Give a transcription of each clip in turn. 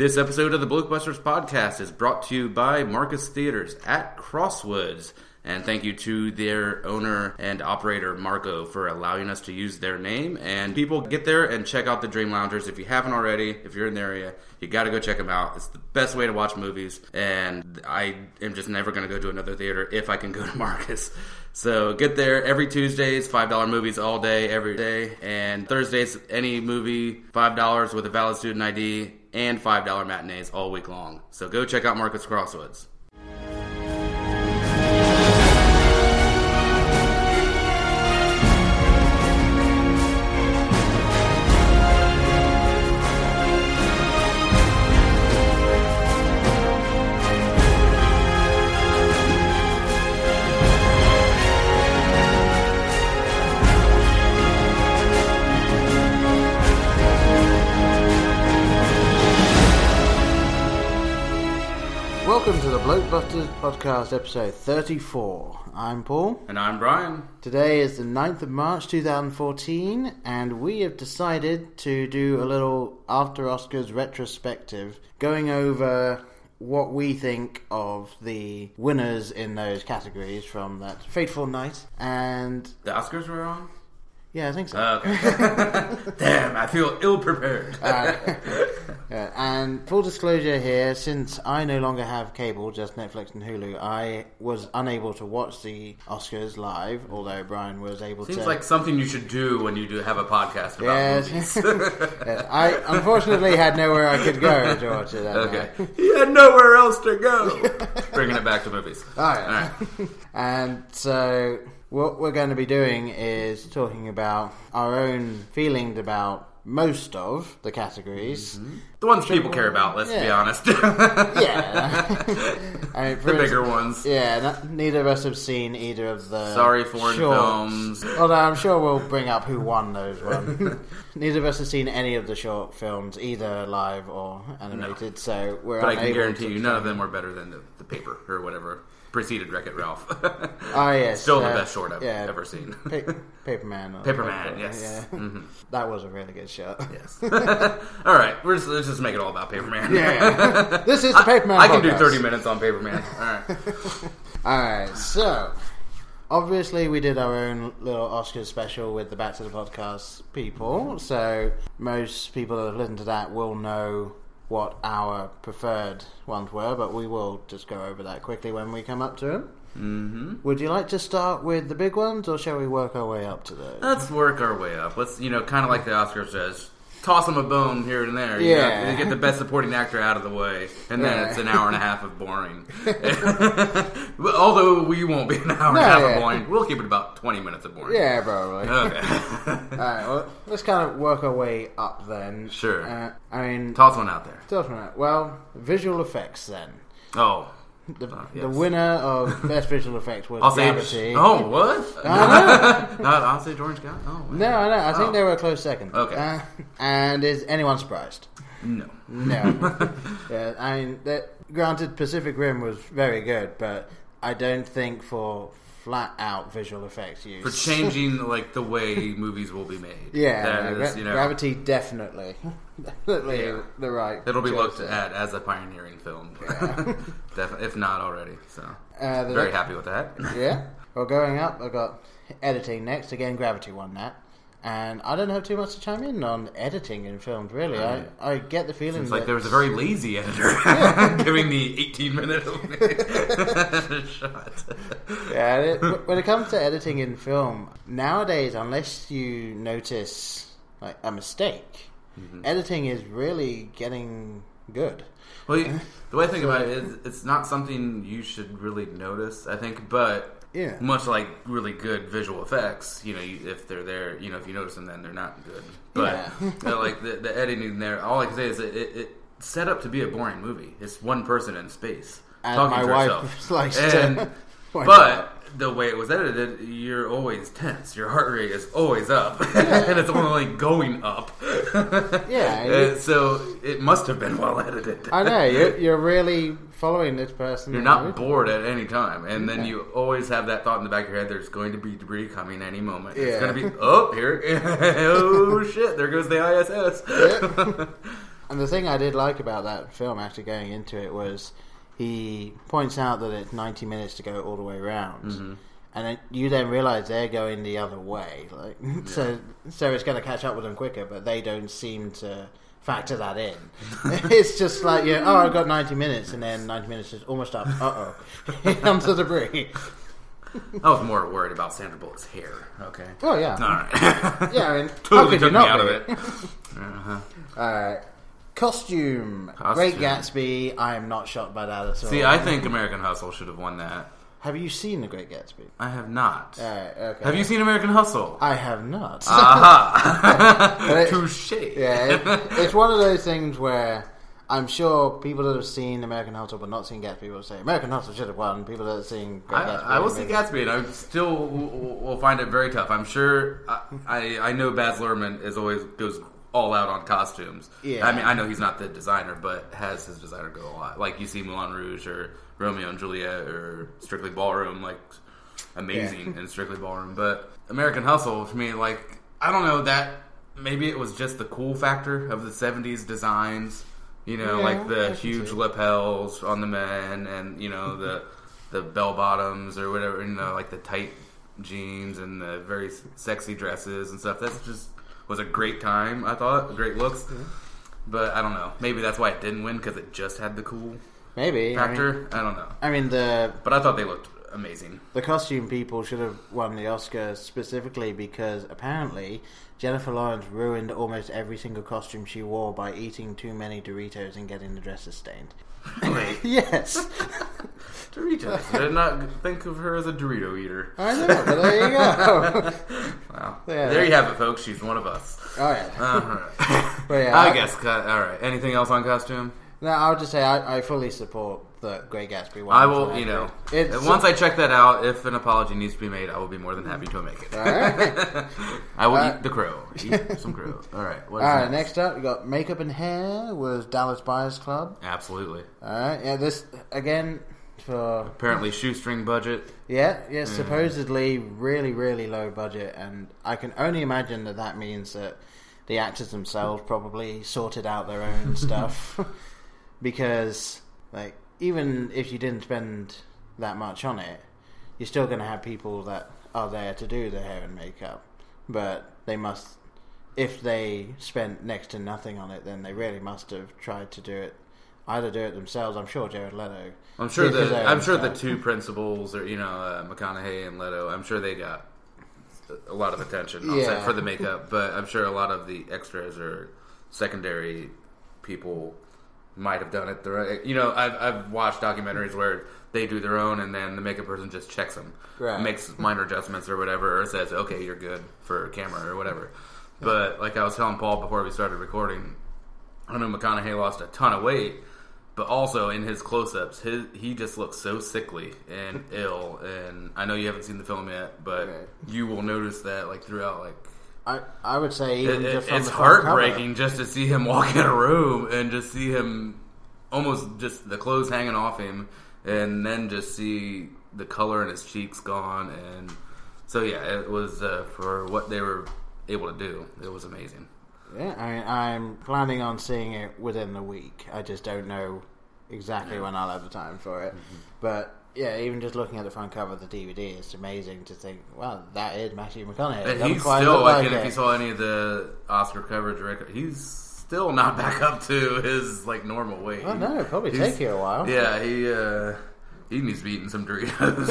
This episode of the Blokebusters podcast is brought to you by Marcus Theaters at Crosswoods. And thank you to their owner and operator, Marco, for allowing us to use their name. And people get there and check out the Dream Loungers. If you haven't already, if you're in the area, you got to go check them out. It's the best way to watch movies. And I am just never going to go to another theater if I can go to Marcus. So get there every Tuesdays, $5 movies all day, every day. And Thursdays, any movie, $5 with a valid student ID and $5 matinees all week long. So go check out Marcus Crosswoods. Welcome to the Blokebusters podcast, episode 34. I'm Paul. And I'm Brian. Today is the 9th of March 2014, and we have decided to do a little after Oscars retrospective, going over what we think of the winners in those categories from that fateful night. And The Oscars were on? yeah, I think so. Oh, okay. Damn, I feel ill prepared. Uh, Yeah, and full disclosure here, since I no longer have cable, just Netflix and Hulu, I was unable to watch the Oscars live, although Brian was able Seems to. Seems like something you should do when you do have a podcast about Yes. movies. Yes, I unfortunately had nowhere I could go to watch it. That okay. night. He had nowhere else to go. Bringing it back to movies. Oh, yeah. All right. And so, what we're going to be doing is talking about our own feelings about most of the categories. Mm-hmm. The ones people care about, let's be honest. Yeah. I mean, the bigger ones. Yeah, n- neither of us have seen either of the. Sorry, foreign shorts. films. Although I'm sure we'll bring up who won those ones. neither of us have seen any of the short films, either live or animated, so we're But I can guarantee you none of them were better than the, the paper or whatever preceded Wreck It Ralph. Oh yes, Still the uh, best short I've yeah. ever seen. Pa- Paperman. Paperman, whatever, yes. Yeah. Mhm. That was a really good show. Yes. all right, we're just, let's just make it all about Paperman. Yeah. this is the Paperman. I can do 30 minutes on Paperman. All right. Alright, so obviously we did our own little Oscars special with the Back to the Podcast people, so most people that have listened to that will know what our preferred ones were, but we will just go over that quickly when we come up to them. Mm-hmm. Would you like to start with the big ones, or shall we work our way up to those? Let's work our way up. Let's, you know, kind of like the Oscars says, toss them a bone here and there. You Yeah. you get the best supporting actor out of the way, and then Yeah. it's an hour and a half of boring. Although we won't be an hour and a half yeah. of boring, we'll keep it about 20 minutes of boring. Yeah, probably. Okay. Alright, well, let's kind of work our way up then. Sure. Uh, I mean, toss one out there. Toss one. out. Well, visual effects then. Oh. The, Oh, the winner of best visual effects was I'll say. Gravity. Oh, what? I I'll say George Scott. Oh, No, I know. I think Oh. they were a close second. Okay. Uh, and is anyone surprised? No. No. yeah, I mean, that, granted, Pacific Rim was very good, but I don't think for flat out visual effects use. For changing like the way movies will be made. Yeah, no, is, Gra- you know, Gravity definitely, definitely Yeah. the right. It'll be looked there. at as a pioneering film. Definitely, if not already. So Uh, very next- happy with that. Yeah. Well, going up, I've got editing next. Again, Gravity won that. And I don't have too much to chime in on editing in films, really. I, I get the feeling It's that like there was a very lazy editor giving the 18 minute shot. yeah, it, when it comes to editing in film, nowadays, unless you notice like a mistake, Mm-hmm. editing is really getting good. Well, you, the way I think about it is, it's not something you should really notice. I think, but Yeah. much like really good visual effects, you know, you, if they're there, you know, if you notice them, then they're not good. But Yeah. you know, like the, the editing there, all I can say is it, it, it set up to be a boring movie. It's one person in space As talking my to wife herself. likes and, to. Out. But the way it was edited, you're always tense. Your heart rate is always up, and it's only going up. Yeah, you- so it must have been well edited. I know you're, you're really following this person. You're not bored at any time, and then Yeah. you always have that thought in the back of your head: there's going to be debris coming any moment. Yeah. It's going to be oh here, oh shit, there goes the ISS. And the thing I did like about that film, actually going into it, was he points out that it's 90 minutes to go all the way around. Mm-hmm. And then you then realize they're going the other way, like so. So it's going to catch up with them quicker, but they don't seem to factor that in. it's just like yeah, oh, I've got ninety minutes, and then ninety minutes is almost up. Uh oh, onto the debris. I was more worried about Sandra Bullock's hair. Okay. Oh yeah, All right. yeah. I mean, totally took me out be? of it. Uh-huh. Alright. Costume. Costume. Great Gatsby. I am not shocked by that at all. See, I think American Hustle should have won that. Have you seen The Great Gatsby? I have not. Okay. Have you seen American Hustle? I have not. Aha! Touche. yeah, it, it's one of those things where I'm sure people that have seen American Hustle but not seen Gatsby will say American Hustle should have won. People that have seen Great I, Gatsby, I will see Gatsby, and I still will, will find it very tough. I'm sure. I, I I know Baz Luhrmann is always goes all out on costumes. Yeah. I mean, I know he's not the designer, but has his designer go a lot. Like you see Moulin Rouge or Romeo and Juliet or Strictly Ballroom, like amazing in Strictly Ballroom. But American Hustle, to me, like I don't know that maybe it was just the cool factor of the '70s designs. You know, Yeah, like the huge lapels on the men, and you know the the bell bottoms or whatever. You know, like the tight jeans and the very sexy dresses and stuff. That's just was a great time. I thought great looks, but I don't know. Maybe that's why it didn't win because it just had the cool Maybe. I mean, factor. I, don't know, I mean, the but I thought they looked amazing. the costume people should have won the Oscar specifically because apparently Jennifer Lawrence ruined almost every single costume she wore by eating too many Doritos and getting the dresses stained. Wait, Yes, Doritos. I did not think of her as a Dorito eater. I know, but there you go. Wow. Yeah. there you have it, folks. She's one of us. Oh yeah. But yeah, I I- guess. Uh, all right. Anything else on costume? No, I'll just say I, I fully support the Great Gatsby one. I will. You know, It's- once I check that out, if an apology needs to be made, I will be more than happy to make it. All right. I will Uh, eat the crow. Eat some crow. All right. What All is next up we got makeup and hair was Dallas Buyers Club. Absolutely. All right, yeah, this again for Apparently, shoestring budget. yeah, yeah, supposedly really really low budget, and I can only imagine that that means that the actors themselves probably sorted out their own stuff because like even if you didn't spend that much on it, you're still going to have people that are there to do the hair and makeup, but they must. If they spent next to nothing on it, then they really must have tried to do it, either do it themselves. I'm sure Jared Leto. I'm sure the I'm sure the two principals, or you know, uh, McConaughey and Leto. I'm sure they got a lot of attention on set Yeah. for the makeup, but I'm sure a lot of the extras or secondary people might have done it. The right, you know, I've I've watched documentaries where they do their own, and then the makeup person just checks them, Right. makes minor adjustments or whatever, or says, "Okay, you're good for camera" or whatever. But like I was telling Paul before we started recording, I know McConaughey lost a ton of weight, but also in his close-ups, his he just looks so sickly and ill. And I know you haven't seen the film yet, but Okay. you will notice that like throughout, like I I would say even it, it- just from it's heartbreaking just to see him walk in a room and just see him almost just the clothes hanging off him, and then just see the color in his cheeks gone. And so yeah, it was uh, for what they were able to do. It was amazing. Yeah, I, i'm planning on seeing it within the week. I just don't know exactly when I'll have the time for it. Mm-hmm. But yeah, even just looking at the front cover of the DVD, it's amazing to think, wow, that is Matthew McConaughey. And doesn't he's still like, like if you saw any of the Oscar coverage record, he's still not back up to his like normal weight. Oh no, it'll probably He's- take you a while. Yeah, he uh, he needs to be eating some Doritos.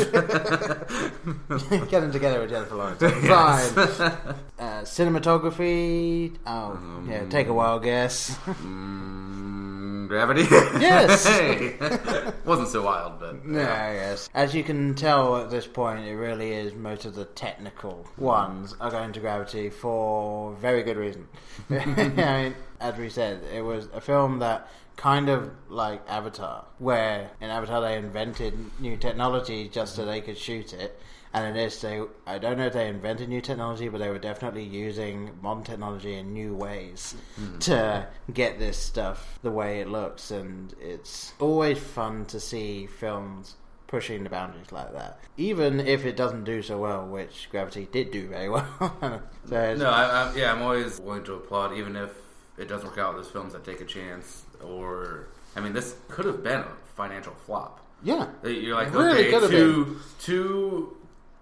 Get him together with Jennifer Lawrence. Yes. Fine. Uh, cinematography. Oh, yeah. Take a wild guess. Mm, gravity. Yes. Hey. wasn't so wild, but Yeah, yes. As you can tell at this point, it really is most of the technical ones are going to Gravity for very good reason. I mean, as we said, it was a film that kind of like Avatar, where in Avatar they invented new technology just so they could shoot it. And in this, they I don't know if they invented new technology, but they were definitely using modern technology in new ways hmm. to get this stuff the way it looks. And it's always fun to see films pushing the boundaries like that, even if it doesn't do so well, which Gravity did do very well. so no, I, I, yeah, I'm always willing to applaud, even if it doesn't work out, there's films that take a chance, or I mean, this could have been a financial flop. Yeah. You're like, Really okay, could have two two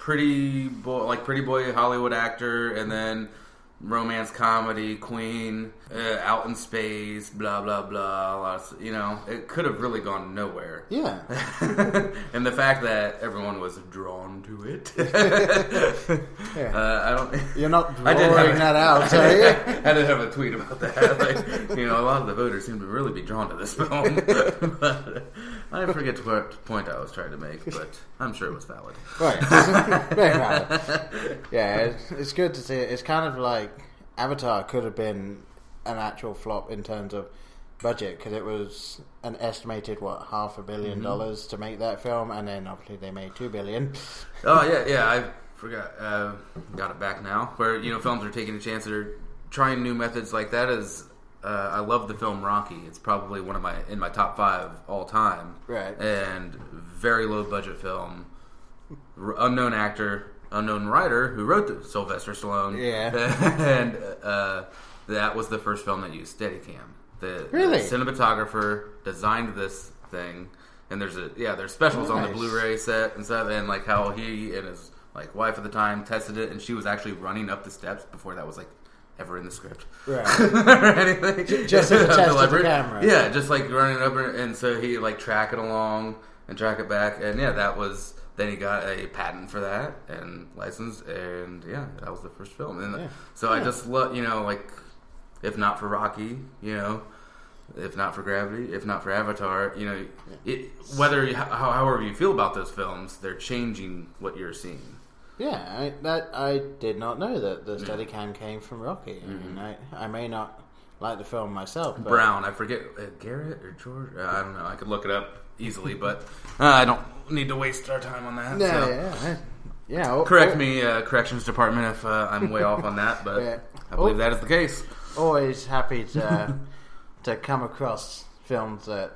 pretty boy, like pretty boy Hollywood actor, and then romance comedy queen uh, out in space, blah blah blah. You know, it could have really gone nowhere. Yeah. and the fact that everyone was drawn to it, Yeah. uh, I don't. You're not I did have drawing that out, are you? I did have a tweet about that. Like, you know, a lot of the voters seem to really be drawn to this film. but I forget what point I was trying to make, but I'm sure it was valid. Right. Very valid. Yeah, it's, it's good to see it. It's kind of like Avatar could have been an actual flop in terms of budget because it was an estimated what half a 1000000000 Mm-hmm. dollars to make that film, and then obviously they made two billion. Oh yeah, yeah. I forgot. Uh, got it back now. Where you know films are taking a chance. They're trying new methods like that. Is uh, I love the film Rocky. It's probably one of my in my top five all time. Right. And very low budget film. R- unknown actor, unknown writer who wrote the Sylvester Stallone. Yeah. and uh, that was the first film that used Steadicam. The, Really? the cinematographer designed this thing, and there's a yeah, there's specials on the Blu-ray set and stuff, and like how he and his like wife at the time tested it, and she was actually running up the steps before that was like ever in the script Right. or anything. Just as a the test of the camera. Yeah, just like running up, and so he like track it along and track it back, and yeah, that was. Then he got a patent for that and license, and yeah, that was the first film. And Yeah. so I just love, you know, like if not for Rocky, you know, if not for Gravity, if not for Avatar, you know, it, whether you, however you feel about those films, they're changing what you're seeing. Yeah, I, that I did not know that the Steadicam came from Rocky. I, Mm-hmm. mean, I, I may not like the film myself, but Brown, I forget uh, Garrett or George. Uh, I don't know. I could look it up easily, but uh, I don't need to waste our time on that. Yeah, so. yeah, yeah. yeah oh, Correct oh, me, uh, corrections department, if uh, I'm way off on that, but Yeah. I believe Oh. that is the case. Always happy to to come across films that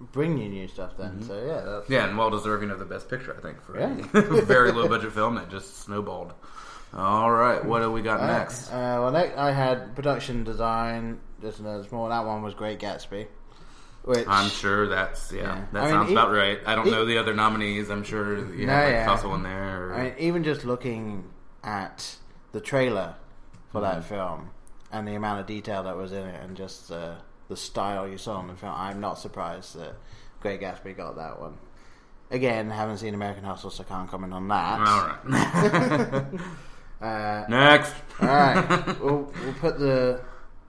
bring you new stuff. Then, so yeah, that's, Mm-hmm. Yeah, and well deserving of the best picture, I think, for Yeah. a very low budget film that just snowballed. All right, what do we got Alright, next? Uh, well, next I had production design. Just another small. That one was Great Gatsby. Which I'm sure that's yeah, Yeah. that I sounds e- about right. I don't e- know the other nominees. I'm sure you No, have like yeah. Hustle in there. Or, I mean, even just looking at the trailer for that Mm-hmm. film and the amount of detail that was in it, and just uh, the style you saw in the film, I'm not surprised that Great Gatsby got that one. Again, haven't seen American Hustle, so can't comment on that. all right, Uh, next. all right, we'll, we'll put the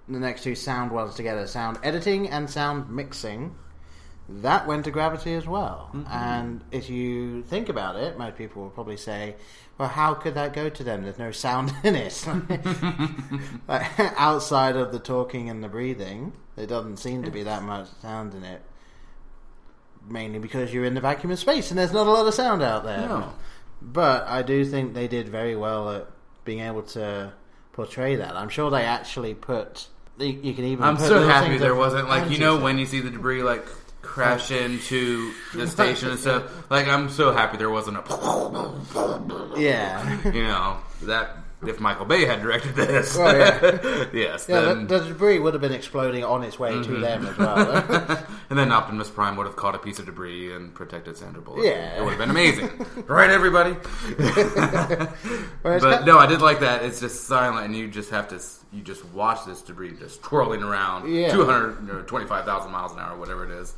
the next two sound ones together: sound editing and sound mixing. That went to Gravity as well. And if you think about it, most people will probably say, "Well, how could that go to them? There's no sound in it." like, outside of the talking and the breathing, there doesn't seem to be that much sound in it. Mainly because you're in the vacuum of space and there's not a lot of sound out there. No. But I do think they did very well at being able to portray that. I'm sure they actually put. You, you can even. I'm so happy there wasn't like you know when you see the debris like crash into the station and stuff. Like I'm so happy there wasn't a Yeah. you know that if Michael Bay had directed this, Oh, yeah. yes, Yeah, then, the, the debris would have been exploding on its way Mm-hmm. to them as well. and then Optimus Prime would have caught a piece of debris and protected Sandra Bullock. Yeah. it would have been amazing, right, everybody? Whereas But no, I did like that. It's just silent, and you just have to you just watch this debris just twirling around, Yeah. two hundred twenty five thousand miles an hour, whatever it is.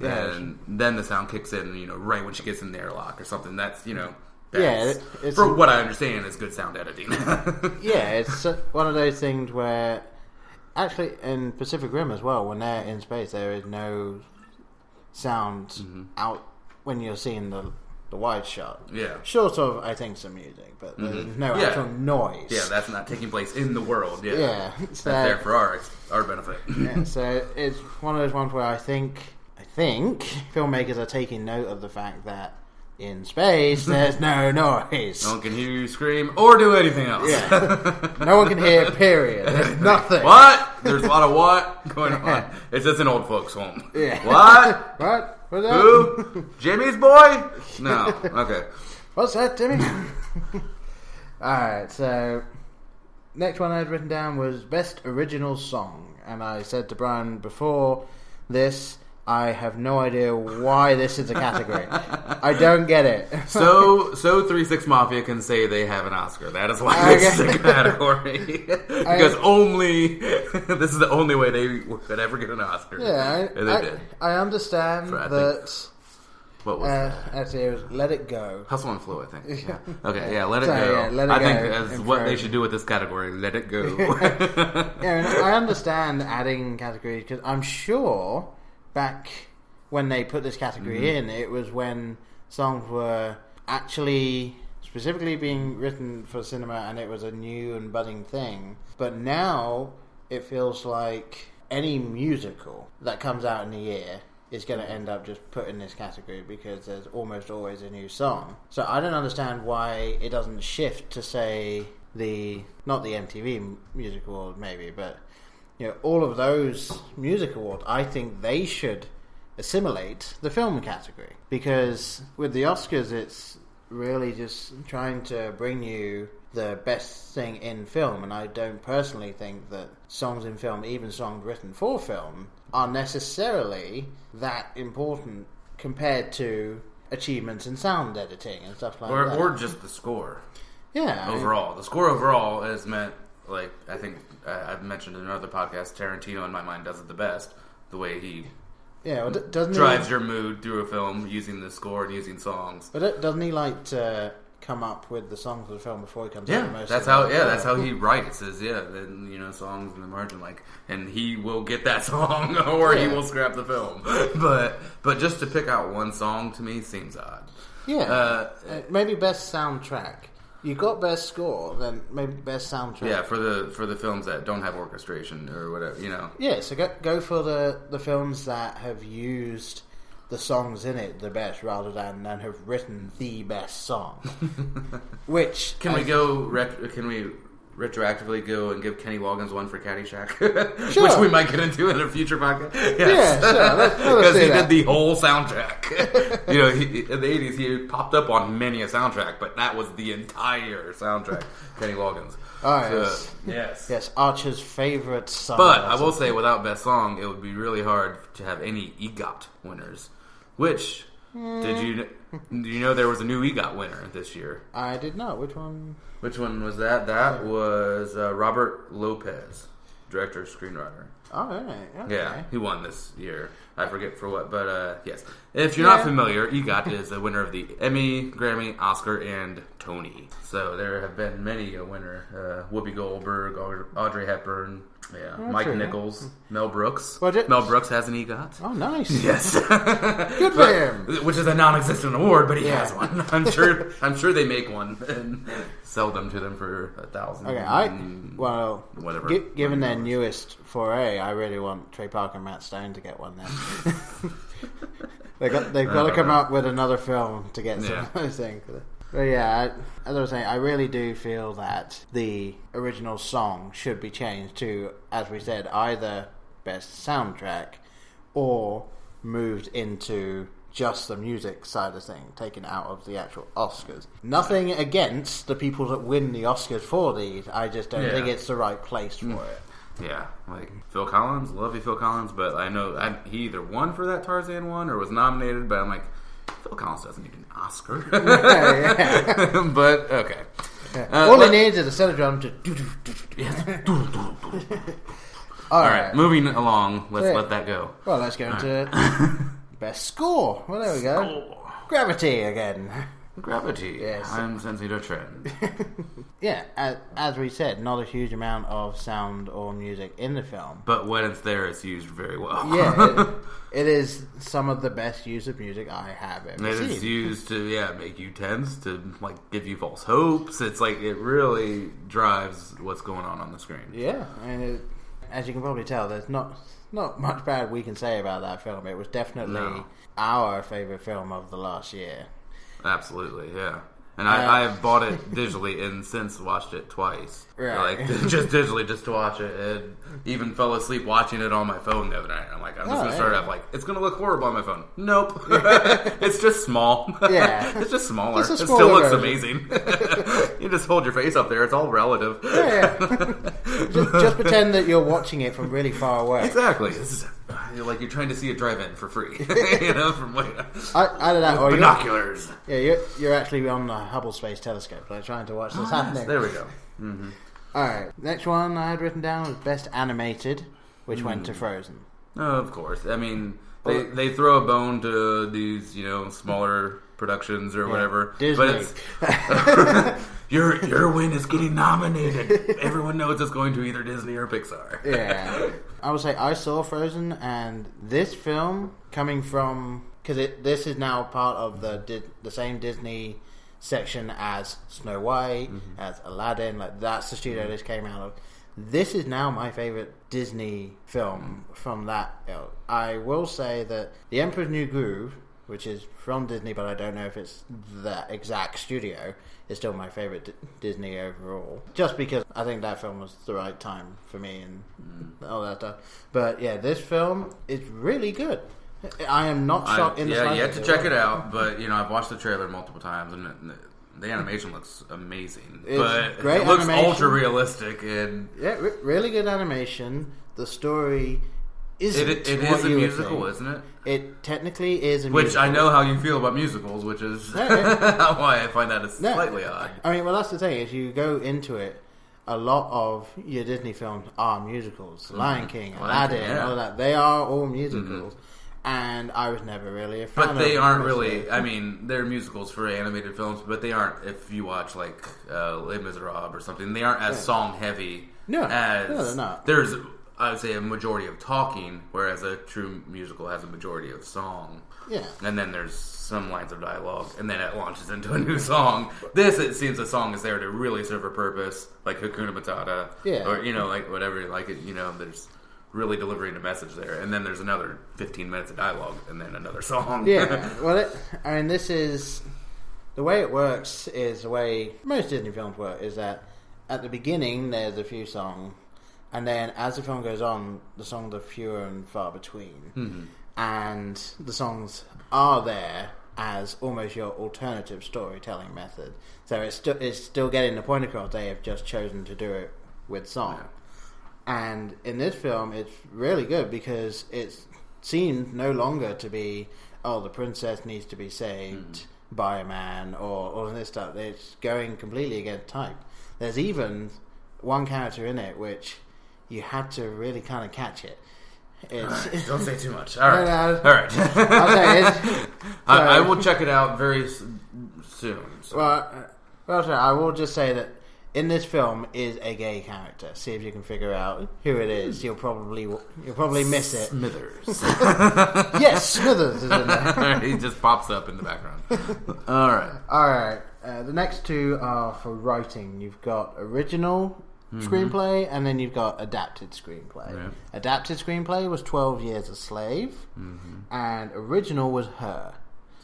Yeah. And then the sound kicks in, you know, right when she gets in the airlock or something. That's you know, Yeah, that's- it's for what I understand is good sound editing. yeah, it's one of those things where actually in Pacific Rim as well, when they're in space, there is no sound Mm-hmm. out when you're seeing the the wide shot. yeah. Short of, I think, some music, but there's no Yeah. actual noise. Yeah, that's not taking place in the world. Yeah, Yeah, that's there for our our benefit. Yeah, so it's one of those ones where I think think filmmakers are taking note of the fact that in space there's no noise. No one can hear you scream or do anything else. Yeah. No one can hear. Period. There's nothing. what? There's a lot of what going on. It's just an old folks' home. Yeah. What? What? What's that? Who? Jimmy's boy? No. Okay. What's that, Jimmy? Alright, so next one I had written down was Best Original Song. and I said to Brian before this, I have no idea why this is a category. I don't get it. So, so Three Six Mafia can say they have an Oscar. That is why it's Okay. a category because only this is the only way they could ever get an Oscar. yeah, and they I, did. I, I understand For, I think, that. What was Uh, that? actually, it was Let It Go. Hustle and Flow, I think. Yeah. Okay, yeah, let it Sorry, go. yeah, let it I think go that's in what they should do with this category. Let it go. Yeah, I understand adding categories because I'm sure back when they put this category Mm-hmm. in, it was when songs were actually specifically being written for cinema and it was a new and budding thing. But now it feels like any musical that comes out in a year is going to end up just put in this category because there's almost always a new song. So I don't understand why it doesn't shift to say the not the MTV Music Award maybe, but you know all of those music awards. I think they should assimilate the film category because with the Oscars, it's really just trying to bring you the best thing in film, and I don't personally think that songs in film, even songs written for film, are necessarily that important compared to achievements in sound editing and stuff like or, that. or just the score yeah, I mean- overall. The score overall is meant like I think I I've mentioned in another podcast. Tarantino, in my mind, does it the best. The way he yeah. Well, doesn't drives he, your mood through a film using the score and using songs. But doesn't he like to come up with the songs for the film before he comes out? Yeah, most that's of how. Yeah, that's how he writes. Is yeah, then you know songs in the margin, like, and he will get that song or he will scrap the film. But but just to pick out one song to me seems odd. Yeah, Uh, Uh, maybe best soundtrack. You got best score, then maybe best soundtrack. Yeah, for the for the films that don't have orchestration or whatever, you know. Yeah, so go, go for the, the films that have used the songs in it the best rather than, than have written the best song. Which Can we go? Can we retroactively go and give Kenny Loggins one for Caddyshack, Sure. which we might get into in a future podcast? Yeah, sure. Let's- let's because he that. did the whole soundtrack. you know, he, in the eighties, he popped up on many a soundtrack, but that was the entire soundtrack. Kenny Loggins. Oh, So, yes. yes. Yes, Archer's favorite song. But I will say, without best song, it would be really hard to have any EGOT winners. Which did hmm. you do? You know there was a new EGOT winner this year. I did not. Which one? Which one was that? That was uh, Robert Lopez, director, screenwriter. Oh, right. Okay. Yeah, he won this year. I forget for what, but uh, yes. If you're Yeah. not familiar, EGOT is the winner of the Emmy, Grammy, Oscar, and Tony. So there have been many a winner: uh, Whoopi Goldberg, Aud- Audrey Hepburn, yeah, Mike. Nichols, Mel Brooks. Mel Brooks has an EGOT. Oh, nice. Yes, Good for him. Which is a non-existent award, but he Yeah. has one. I'm sure. I'm sure they make one and sell them to them for a thousand. Okay, I well, Whatever. gi- given their newest foray, I really want Trey Parker and Matt Stone to get one. Then they got they've got to uh, come up with another film to get some Yeah. things. But yeah, as I was saying, I really do feel that the original song should be changed to, as we said, either best soundtrack or moved into just the music side of thing, taken out of the actual Oscars. Nothing against the people that win the Oscars for these. I just don't Yeah. think it's the right place for it. Mm. Yeah, like Phil Collins, love you, Phil Collins, but I know I, he either won for that Tarzan one or was nominated. But I'm like, Phil Collins doesn't need an Oscar. but okay, Uh, All he needs is a set of drum to. do- do- do- do-. All All right. right, moving along. Let's let that go. Well, let's go into best score. Well, there we go. Gravity again. Gravity. Yes. I'm sensing a trend. Yeah, as, as we said, not a huge amount of sound or music in the film. But when it's there, it's used very well. Yeah, it, it is some of the best use of music I have ever It seen. is used to yeah make you tense to like give you false hopes. It's like it really drives what's going on on the screen. Yeah, and it, as you can probably tell, there's not not much bad we can say about that film. It was definitely No. our favorite film of the last year. Absolutely, yeah. And Uh, I, I have bought it digitally and since watched it twice. Right. Like just digitally, just to watch it, and even fell asleep watching it on my phone the other night. I'm like, I'm just Oh, gonna start yeah. off like it's gonna look horrible on my phone. Nope, it's just small. Yeah. it's just smaller. It's it still looks version. amazing. you just hold your face up there. It's all relative. Yeah, just, just pretend that you're watching it from really far away. Exactly. This is you're like you're trying to see a drive-in for free. you know, from way I, either that or you're, binoculars. yeah, you're, you're actually on the Hubble Space Telescope, like trying to watch this happening. There we go. All right, next one I had written down was best animated, which went Hmm. to Frozen. Oh, of course. I mean, they they throw a bone to these, you know, smaller productions or whatever. Disney. But it's your your win is getting nominated. Everyone knows it's going to either Disney or Pixar. Yeah, I would say I saw Frozen, and this film coming from because this is now part of the the same Disney section as Snow White, mm-hmm. as Aladdin. Like that's the studio mm-hmm. this came out of. This is now my favorite Disney film from that. I will say that The Emperor's New Groove, which is from Disney, but I don't know if it's the exact studio, is still my favorite D- Disney overall. Just because I think that film was the right time for me and mm. all that stuff. But yeah, this film is really good. I am not I, shocked in the yeah, you have to check it out. But you know, I've watched the trailer multiple times, and the, the animation looks amazing. It's but great it looks animation. ultra realistic, and Yeah, re- really good animation. The story isn't it, it is a musical, think. isn't it? It technically is a Which musical. I know how you feel about musicals, which is why I find that is No. slightly odd. I mean, well, that's the thing. Is you go into it, a lot of your Disney films are musicals. Lion King, Mm-hmm. Lion Aladdin, King, yeah. all that. They are all musicals. And I was never really a fan But they aren't really. it. I mean, they're musicals for animated films, but they aren't. If you watch like uh, Les Miserables or something, they aren't as Yeah. song heavy. No, as no, they're not. There's, I would say, a majority of talking, whereas a true musical has a majority of song. Yeah. And then there's some lines of dialogue, and then it launches into a new song. This, it seems, the song is there to really serve a purpose, like Hakuna Matata, Yeah. or you know, like whatever, like it. You know, there's really delivering a message there, and then there's another 15 minutes of dialogue, and then another song. Yeah, well, it, I mean, this is the way it works. Is the way most Disney films work. Is that at the beginning there's a few songs, and then as the film goes on, the songs are fewer and far between, mm-hmm. and the songs are there as almost your alternative storytelling method. So it's still it's still getting the point across. They have just chosen to do it with song. And in this film, it's really good because it's seen no longer to be, oh, the princess needs to be saved mm. by a man or all this stuff. It's going completely against type. There's even one character in it which you had to really kind of catch it. It's, Don't say too much. All right. No, no. All right. I, I will check it out very soon. So. well, uh, well, sorry, I will just say that in this film is a gay character. See if you can figure out who it is. You'll probably you'll probably miss it. Smithers. yes, Smithers is in there. he just pops up in the background. All right. All right. Uh, the next two are for writing. You've got original Mm-hmm. screenplay, and then you've got adapted screenplay. Yeah. Adapted screenplay was Twelve Years a Slave, mm-hmm. and original was Her.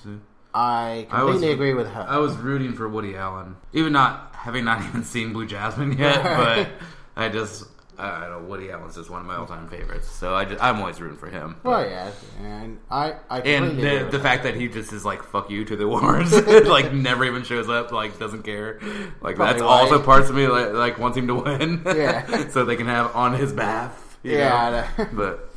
See? I I was- completely agree with her. I was rooting for Woody Allen, even not having not even seen Blue Jasmine yet. Right. But I just, I don't know, Woody Allen's just one of my all-time favorites. So I just, I'm always rooting for him. Oh, well, yeah, and I, I And the, the fact that he just is like fuck you to the awards, like never even shows up, like doesn't care. Like Probably that's why- also parts of me like, like wants him to win, Yeah. so they can have on his you Yeah, but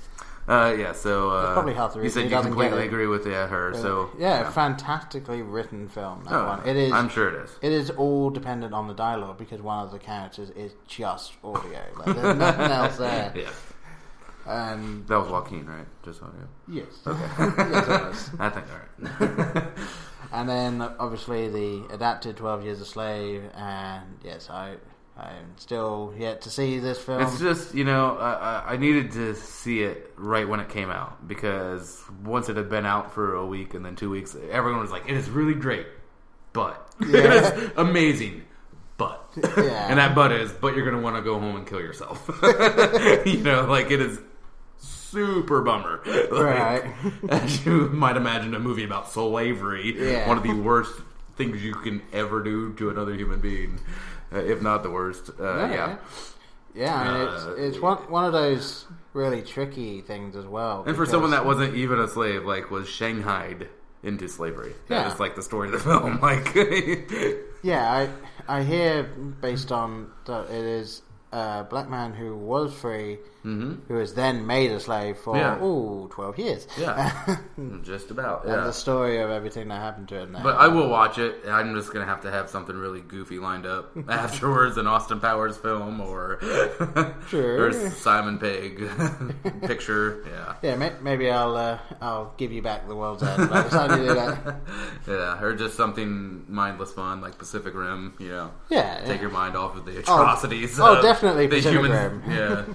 uh, yeah. So uh, probably half the you reason said he you doesn't get completely it. agree with yeah, her. So yeah, fantastically written film. That Oh, one. It is. I'm sure it is. It is all dependent on the dialogue because one of the characters is just audio. Like, there's nothing else there. Yeah, And that was Joaquin, right? Just audio. yes, yes, it was. I think all right. And then obviously the adapted Twelve Years a Slave, and yes, I I'm still yet to see this film. It's just you know I, I- needed to see it right when it came out because once it had been out for a week and then two weeks, everyone was like, "It is really great, but it Yeah. is amazing." But Yeah. and that but is, but you're gonna want to go home and kill yourself. you know, like it is super bummer. Like, Right. As you might imagine, a movie about slavery, Yeah. one of the worst things you can ever do to another human being, if not the worst. Uh, yeah. yeah. I mean, Uh, it's it's one one of those really tricky things as well. And for someone that wasn't even a slave, like was shanghaied into slavery. That Yeah. is like the story of the film. Like, Yeah, I I hear based on that it is a black man who was free, who was then made a slave for Mm-hmm. Yeah. ooh, 12 years. yeah, just about. and the story of everything that happened to him there. But I will watch it. I'm just gonna have to have something really goofy lined up afterwards, an Austin Powers film or or Simon Pegg picture. Yeah, yeah, may, maybe I'll uh, I'll give you back the world's end by the time you do that. yeah, or just something mindless fun like Pacific Rim. You know, Yeah, take yeah. your mind off of the atrocities. oh, of definitely the Pacific human. Rim. Yeah.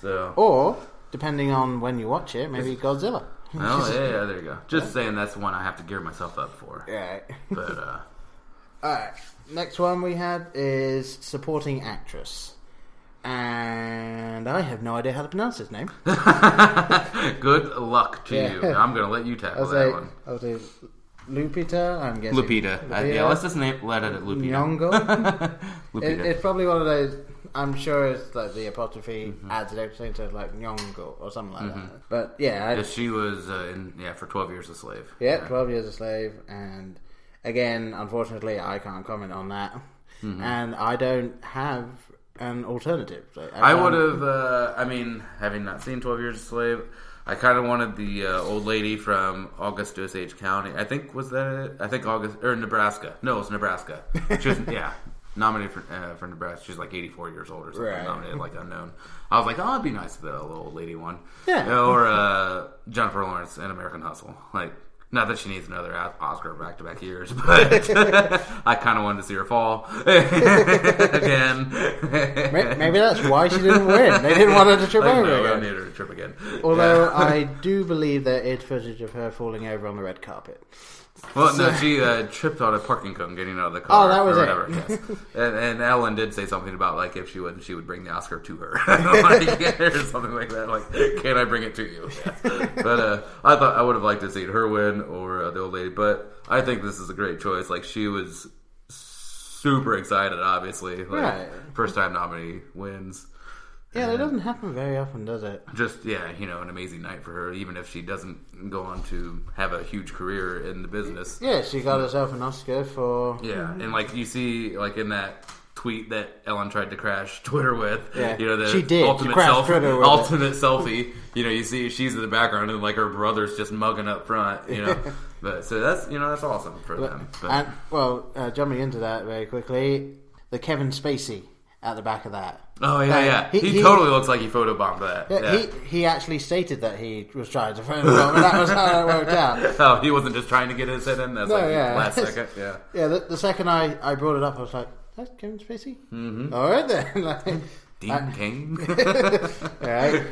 So. Or depending on when you watch it, maybe Godzilla. Oh yeah, yeah, there you go. Just saying that's one I have to gear myself up for. Right. But uh Alright. Next one we had is supporting actress. And I have no idea how to pronounce his name. good luck to Yeah. you. I'm gonna let you tackle I'll that say, one. I'll say Lupita, I'm guessing. Lupita. Uh, yeah, let's just name let it at Lupita. Nyong'o. Lupita. it, it's probably one of those. I'm sure it's like the apostrophe Mm-hmm. adds everything to like Nyong'o or something like that. But yeah, I, Because she was uh, in yeah for 12 years a slave. yeah, 12 years a slave. And again, unfortunately, I can't comment on that. Mm-hmm. And I don't have an alternative. I can't- would have. Uh, I mean, having not seen Twelve Years a Slave, I kind of wanted the uh, old lady from August Osage County. I think was that it? I think August or Nebraska. No, it was Nebraska. She was yeah nominated for uh, for Nebraska. She's like eighty four years old or something. Right. Nominated like unknown. I was like, oh, it'd be nice if the little old lady one. Yeah. Or uh, Jennifer Lawrence in American Hustle. Like. Not that she needs another Oscar back to back years, but I kind of wanted to see her fall again. Maybe that's why she didn't win. They didn't want her to trip Like, over no, again. don't need her to trip again. Although Yeah. I do believe there is footage of her falling over on the red carpet. Well, no, she uh, tripped on a parking cone getting out of the car. Oh, that was or it. whatever. yes. and, and Ellen did say something about like if she would, she would bring the Oscar to her, like, or something like that. Like, can I bring it to you? Yeah. But uh, I thought I would have liked to see her win or uh, the old lady. But I think this is a great choice. Like, she was super excited. Obviously, like, Right. first time nominee wins. Yeah, that doesn't happen very often, does it? just yeah, you know, an amazing night for her. Even if she doesn't go on to have a huge career in the business, Yeah, she got herself an Oscar for. yeah. And like you see, like in that tweet that Ellen tried to crash Twitter with, Yeah, you know, the she did. Ultimate crashed self, Twitter with it. ultimate selfie. You know, you see she's in the background and like her brother's just mugging up front. You know, but so that's you know that's awesome for them. But, And well, uh, jumping into that very quickly, the Kevin Spacey at the back of that. oh yeah, Uh, yeah, he- he, he- totally looks like he photobombed that. Yeah, Yeah. He he actually stated that he was trying to him, and that was how it worked out. Oh, he wasn't just trying to get his head in. That's No, like yeah. last second. Yeah. Yeah, the, the second I, I brought it up, I was like, "That's Kevin Spacey." Mm-hmm. All right then. like, Dean I- King. Yeah,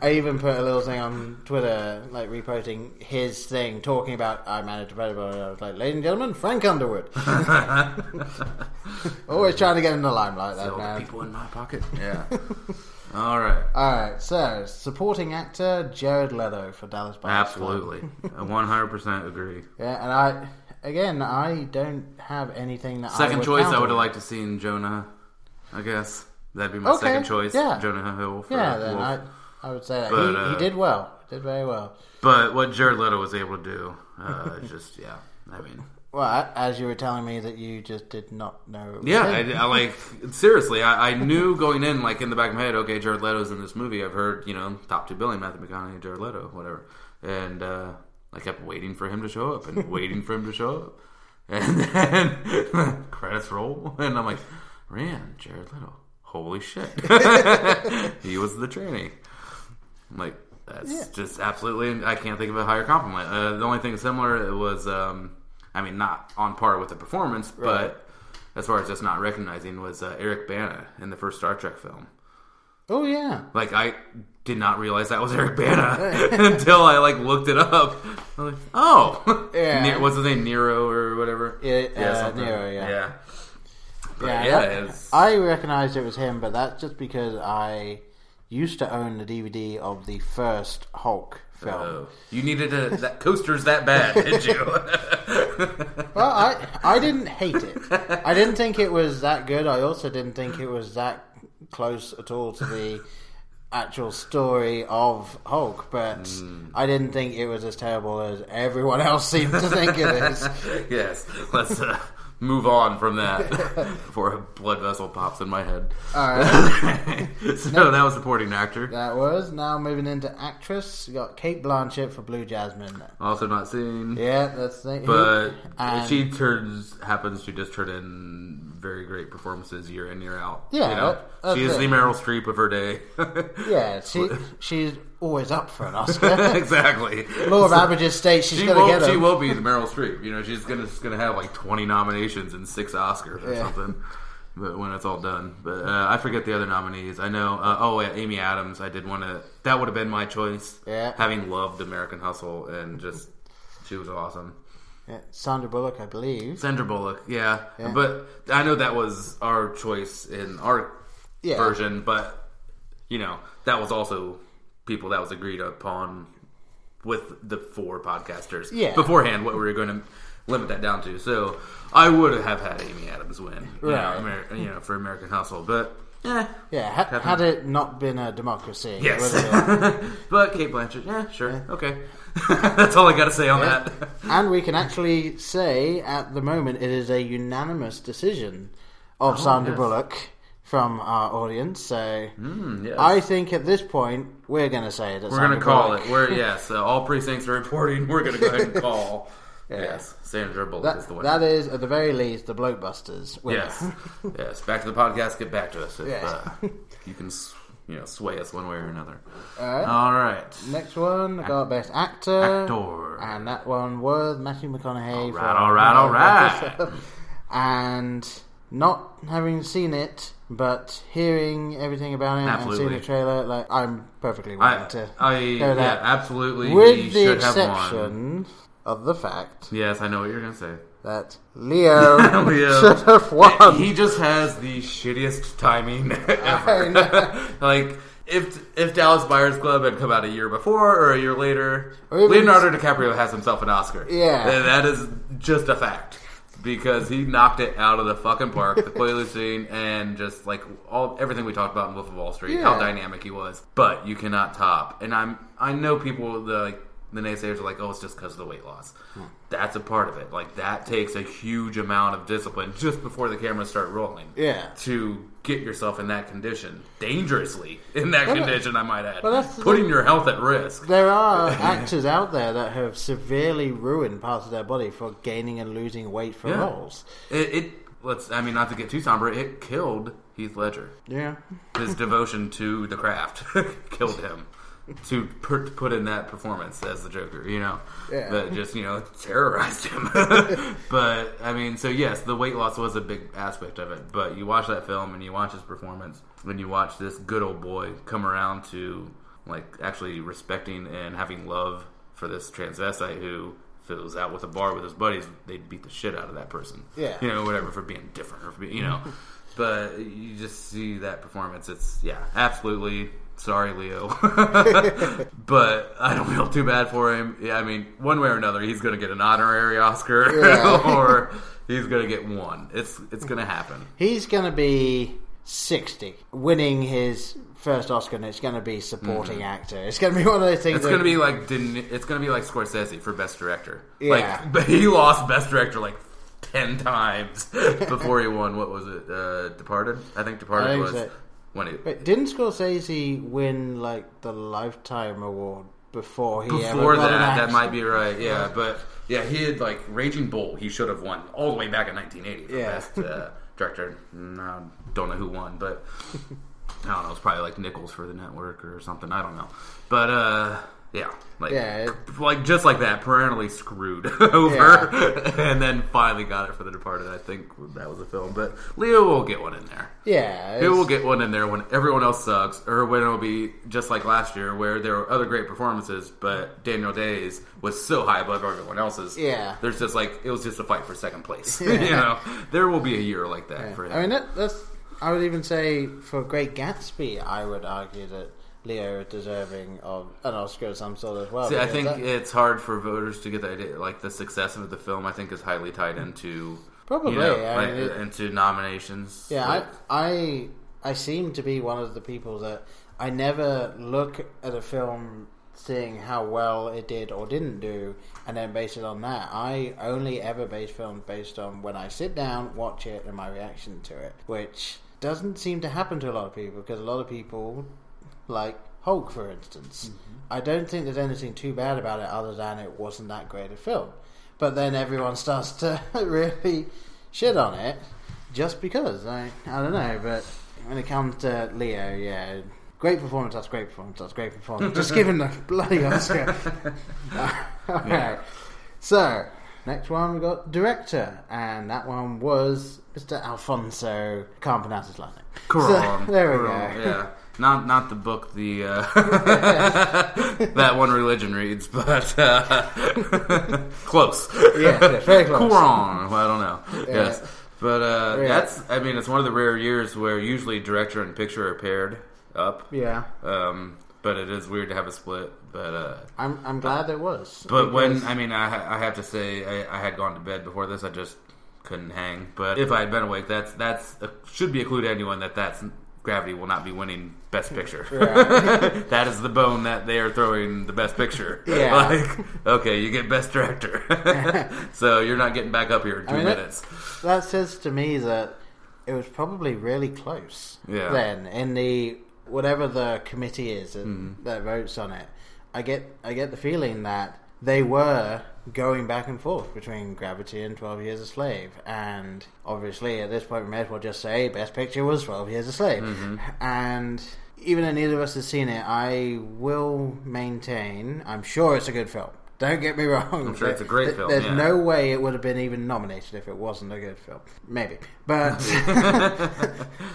I, I even put a little thing on Twitter, like reposting his thing, talking about I managed to Predator. And I was like, ladies and gentlemen, Frank Underwood. Always trying to get in the limelight, that man. people in my pocket. Yeah. All right. Alright, so supporting actor Jared Leto for Dallas Buyers Club. Absolutely. I 100% agree. Yeah, and I, again, I don't have anything that I Second would choice, I would have liked to seen Jonah, I guess. That'd be my Okay, second choice. yeah. Jonah Hill. For Yeah, then Wolf. I, I would say that. But, he, uh, he did well. Did very well. But what Jared Leto was able to do, uh, just, yeah. I mean, Well, I- as you were telling me that you just did not know. yeah, I. I like, seriously, I, I knew going in, like, in the back of my head, okay, Jared Leto's in this movie. I've heard, you know, top two billing, Matthew McConaughey, Jared Leto, whatever. And, uh, I kept waiting for him to show up and waiting for him to show up. And then credits roll, and I'm like, Rand, Jared Leto. Holy shit. he was the trainee. I'm like, that's Yeah. just absolutely, I can't think of a higher compliment. Uh, the only thing similar was, um, I mean, not on par with the performance, Right. but as far as just not recognizing, was uh, Eric Bana in the first Star Trek film. Oh yeah. Like I did not realize that was Eric Bana until I like looked it up. I was like, oh, Yeah. What's his name, Nero or whatever? Yeah, uh. Nero, yeah. yeah. But Yeah, yeah, that- I recognized it was him, but that's just because I used to own the DVD of the first Hulk film. oh, you needed a, that coasters that bad, did you? Well, I I didn't hate it. I didn't think it was that good. I also didn't think it was that close at all to the actual story of Hulk, but I didn't think it was as terrible as everyone else seemed to think it is. yes, let's uh, move on from that before a blood vessel pops in my head. All right, so that was supporting actor. that was now moving into actress. You got Cate Blanchett for Blue Jasmine. Also not seen, Yeah, that's the but And- she turns happens to just turn in very great performances year in year out. Yeah, you know? that- she is it. the Meryl Streep of her day. yeah, she she's always up for an Oscar. exactly. Law of averages states she's She going to get get she will be the Meryl Streep. You know, she's gonna she's gonna have like twenty nominations and six Oscars or Yeah. something. But when it's all done, but uh, I forget the other nominees. I know. Uh, oh, yeah, Amy Adams. I did want to. That would have been my choice. Yeah. Having loved American Hustle and just she was awesome. Yeah, Sandra Bullock, I believe. Sandra Bullock, yeah. Yeah. But I know that was our choice in our Yeah. version, but you know that was also people that was agreed upon with the four podcasters Yeah. beforehand what we were going to limit that down to. So I would have had Amy Adams win, you, know, Amer- you know, for American Hustle, but eh, Yeah, ha- Captain- had it not been a democracy, yes. but Cate Blanchett, yeah, sure, okay. That's all I got to say on Yeah. that. and we can actually say at the moment it is a unanimous decision of Sandra yes. Bullock from our audience. So Mm, yes. I think at this point we're going to say that We're going to call it. We're yes. Uh, all precincts are reporting. We're going to go ahead and call. Yes, Sandra Bullock is the That, winner. that is at the very least the Blokebusters. winner. yes, yes. Back to the podcast. Get back to us if Yeah. uh, you can, you know, sway us one way or another. All right. All right. Next one got best actor, Actor. and that one was Matthew McConaughey. for- right, all right, all right. and not having seen it, but hearing everything about it and seeing the trailer, like I'm perfectly willing I, to I yeah, that. absolutely. with the should have won. exception of the fact Yes, I know what you're going to say. that Leo, Leo. should have won. He just has the shittiest timing ever. like if if Dallas Buyers Club had come out a year before or a year later, Leonardo DiCaprio has himself an Oscar. Yeah. That is just a fact because he knocked it out of the fucking park. The Quaalude scene and just like all everything we talked about in Wolf of Wall Street, how dynamic he was. But you cannot top. And I'm I know people the like the naysayers are like, oh, it's just because of the weight loss. Hmm. That's a part of it. Like that takes a huge amount of discipline just before the cameras start rolling Yeah. to get yourself in that condition, dangerously in that condition, I might add, putting thing. your health at risk. There are actors out there that have severely ruined parts of their body for gaining and losing weight for Yeah. roles. It, it let's, I mean, not to get too somber, it killed Heath Ledger. Yeah. His devotion to the craft killed him. To put, put in that performance as the Joker, you know, Yeah. that just you know terrorized him. but I mean, so yes, the weight loss was a big aspect of it. But you watch that film and you watch his performance, and you watch this good old boy come around to like actually respecting and having love for this transvestite who if it was out with a bar with his buddies, they'd beat the shit out of that person. Yeah. you know, whatever for being different or for being, you know. but you just see that performance. It's yeah, absolutely. Sorry, Leo, but I don't feel too bad for him. Yeah, I mean, one way or another, he's going to get an honorary Oscar, Yeah. or he's going to get one. It's it's going to happen. He's going to be 60, winning his first Oscar, and it's going to be supporting actor. It's going to be one of those things. Mm-hmm. It's going to be like it's going to be like Scorsese for best director. Yeah. Like, but he lost best director like ten times before he won. What was it? Uh, Departed. I think Departed I think was so. When he Wait, didn't Scorsese win like the Lifetime Award before he ever before that. That might be right. Yeah, but yeah, he had like Raging Bull. He should have won all the way back in 1980 for Yeah. best uh, director. No, don't know who won, but I don't know. It's probably like Nichols for the network or something. I don't know, but uh, yeah, like Yeah. like just like that, perennially screwed over, and then finally got it for The Departed. I think that was a film, but Leo will get one in there. Yeah, He will get one in there when everyone else sucks, or when it'll be just like last year, where there were other great performances, but Daniel Days was so high above everyone else's. Yeah. there's just like it was just a fight for second place. you know, there will be a year like that for him. I mean, that, that's. I would even say for Great Gatsby, I would argue that Leo deserving of an Oscar of some sort as well. See, I think that- it's hard for voters to get the idea. Like the success of the film, I think is highly tied into Probably, you know, I like, mean, it- into nominations. yeah, Like, I, I I seem to be one of the people that I never look at a film seeing how well it did or didn't do and then base it on that. I only ever base films based on when I sit down, watch it, and my reaction to it, which doesn't seem to happen to a lot of people because a lot of people, like Hulk, for instance, mm-hmm. I don't think there's anything too bad about it other than it wasn't that great a film. But then everyone starts to really shit on it just because. I, I don't know, but when it comes to Leo, yeah, great performance, that's great performance, that's great performance. Just give him the bloody Oscar. okay. Yeah. So, next one we got director, and that one was Mr. Alfonso. Can't pronounce his last name. So, there we go. Yeah. Not not the book the uh, that one religion reads, but uh, close. Yeah, very close. Quran. Well, I don't know. Yeah. Yes, but uh, Yeah. that's. I mean, it's one of the rare years where usually director and picture are paired up. Yeah, Um, but it is weird to have a split. But uh, I'm I'm glad there was. but when I mean, I, I have to say, I, I had gone to bed before this. I just couldn't hang. But if I had been awake, that's that's uh, should be a clue to anyone that that's Gravity will not be winning Best Picture. Right. that is the bone that they are throwing the Best Picture. Yeah. Like, okay, you get Best Director, so you're not getting back up here in two I mean, minutes. that says to me that it was probably really close. Yeah. Then in the whatever the committee is that, Mm-hmm. that votes on it, I get I get the feeling that they were going back and forth between Gravity and Twelve Years a Slave, and obviously at this point we may as well just say Best Picture was Twelve Years a Slave, Mm-hmm. and. Even though neither of us has seen it, I will maintain. I'm sure it's a good film. Don't get me wrong. I'm sure it's a great film, There's yeah. no way it would have been even nominated if it wasn't a good film. Maybe, but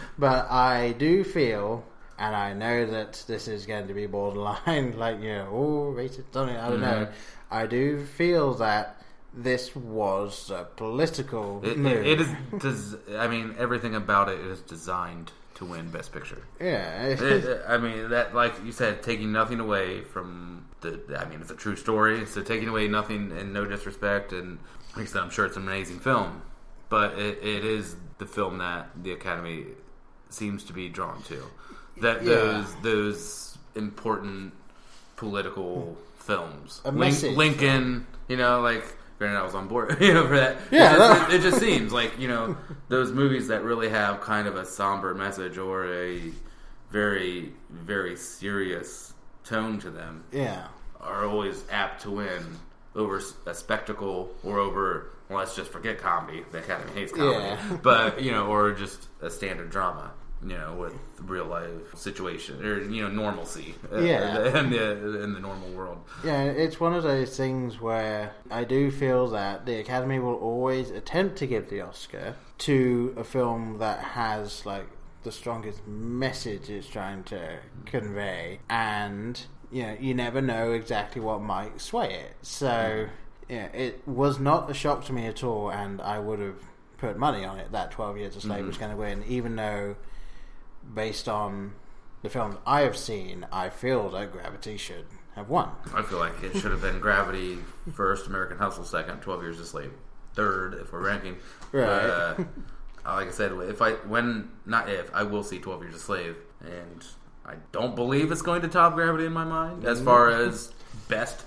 but I do feel, and I know that this is going to be borderline, like you know, oh, racist, something. I don't know. Mm-hmm. I do feel that this was a political It, move. it, it is. Does I mean everything about it is designed to win Best Picture. yeah. It- I mean that, like you said, taking nothing away from the. I mean, it's a true story, so taking away nothing and no disrespect, and like I said, I'm sure it's an amazing film, but it, it is the film that the Academy seems to be drawn to. That Yeah. those those important political films, A Lin- message. Lincoln, you know, like. Granted, I was on board, you know, for that. Yeah, it that- just, it, it just seems like you know those movies that really have kind of a somber message or a very very serious tone to them yeah. are always apt to win over a spectacle or over well, let's just forget comedy. The Academy hates comedy, Yeah. but you know, or just a standard drama. You know, with real life situation or you know normalcy, uh, Yeah. in the in the normal world. Yeah, it's one of those things where I do feel that the Academy will always attempt to give the Oscar to a film that has like the strongest message it's trying to convey, and you know you never know exactly what might sway it. So yeah, it was not a shock to me at all, and I would have put money on it that Twelve Years a Slave was going to win, even though based on the films I have seen, I feel that Gravity should have won. I feel like it should have been Gravity first, American Hustle second, Twelve Years a Slave third if we're ranking. Right. Uh, like I said, if I when not if I will see Twelve Years a Slave, and I don't believe it's going to top Gravity in my mind as far as best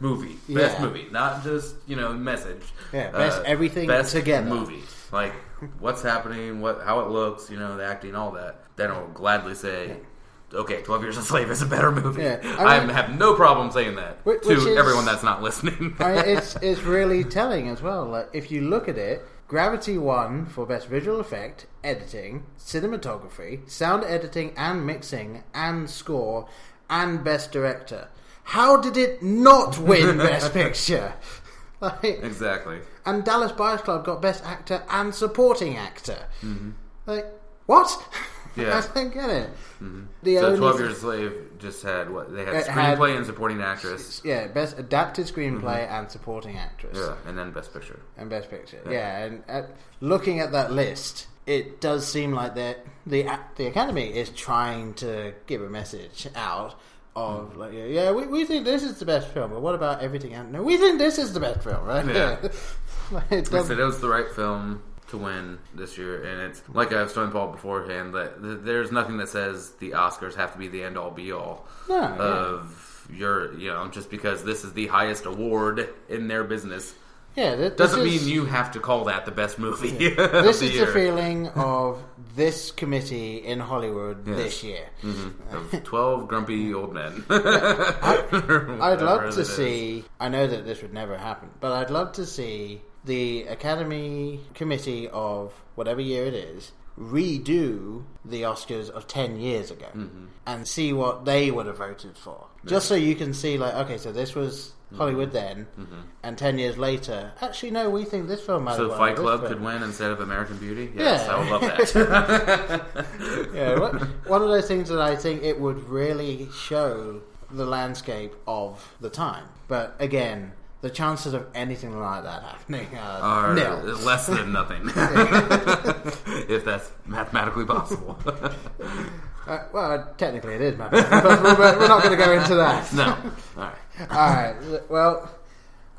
movie, best. Yeah. movie, not just you know message. Uh, Yeah, best everything best together. movie. Like what's happening, what how it looks, you know, the acting, all that. Then I'll gladly say. Okay, Twelve Years a Slave is a better movie. Yeah, I, I have no problem saying that Which- to which is- everyone that's not listening. I mean, it's it's really telling as well. Like if you look at it, Gravity won for best visual effect, editing, cinematography, sound editing and mixing, and score, and best director. How did it not win best picture? Like, exactly. and Dallas Buyers Club got best actor and supporting actor. Mm-hmm. Like what? Yeah. I don't get it. Mm-hmm. The So Twelve Years a Slave just had what they had It had- screenplay and supporting actress. yeah, best adapted screenplay mm-hmm. and supporting actress. Yeah, and then Best Picture. and Best Picture. Yeah, and uh, looking at that list, it does seem like that the the Academy is trying to give a message out of like, yeah, we, we think this is the best film, but what about everything else? No, we think this is the best film, right? Yeah. Like, it does- said, it was the right film. to win this year, and it's like I was telling Paul beforehand that th- there's nothing that says the Oscars have to be the end all be all No, yeah. of your, you know, just because this is the highest award in their business Yeah, th- this doesn't is- mean you have to call that the best movie. of This the is year. the feeling of this committee in Hollywood Yes. this year. Mm-hmm. of twelve grumpy old men. I'd love to see. I know that this would never happen, but I'd love to see the Academy Committee of whatever year it is redo the Oscars of 10 years ago Mm-hmm. and see what they would have voted for. Just so you can see, like, okay, so this was Mm-hmm. Hollywood then, and 10 years later, actually, no, we think this film might So won, Fight Club could win instead of American Beauty. Yes, Yeah. I would love that. Yeah, what- one of those things that I think it would really show the landscape of the time. But again, the chances of anything like that happening are, Are nil. less than nothing, if that's mathematically possible. Uh, well, technically it is mathematically possible, but we're not going to go into that. no, all right. All right. Well,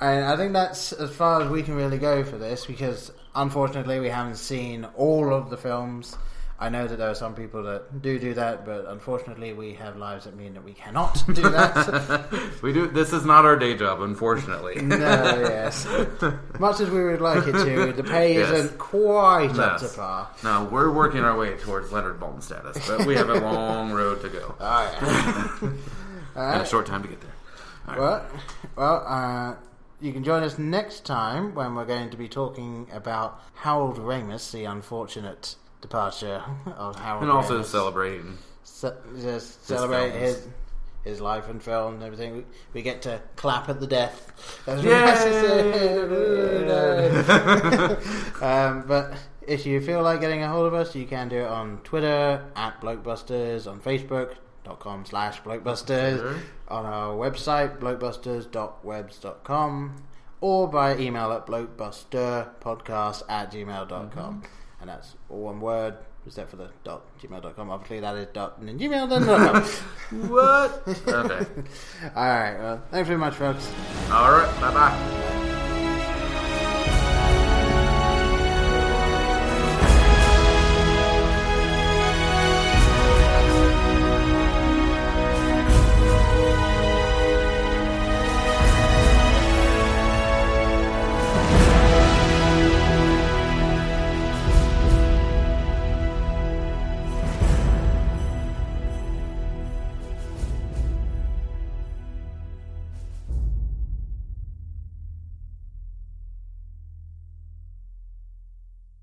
I, I think that's as far as we can really go for this because unfortunately we haven't seen all of the films. I know that there are some people that do do that, but unfortunately we have lives that mean that we cannot do that. We do. This is not our day job, unfortunately. no, yes. Much as we would like it to, the pay Yes. isn't quite up Yes. to par. No, we're working our way towards Leonard Maltin status, but we have a long road to go Oh, yeah. and a short time to get there. All right. Well, well, uh, you can join us next time when we're going to be talking about Harold Ramis, the unfortunate departure of Harold and also Ramis. celebrating. Ce- just celebrate his his life and film and everything. We, we get to clap at the death. That's necessary. um, but if you feel like getting a hold of us, you can do it on Twitter at Blokebusters, on Facebook.com slash Blokebusters, Sure. on our website, blokebusters.webs.com, or by email at blokebusterpodcast at gmail.com. And that's all one word, except for the dot gmail.com. Obviously, that is dot and then gmail.com. What? Okay. all right, well, thanks very much, folks. All right. Bye bye.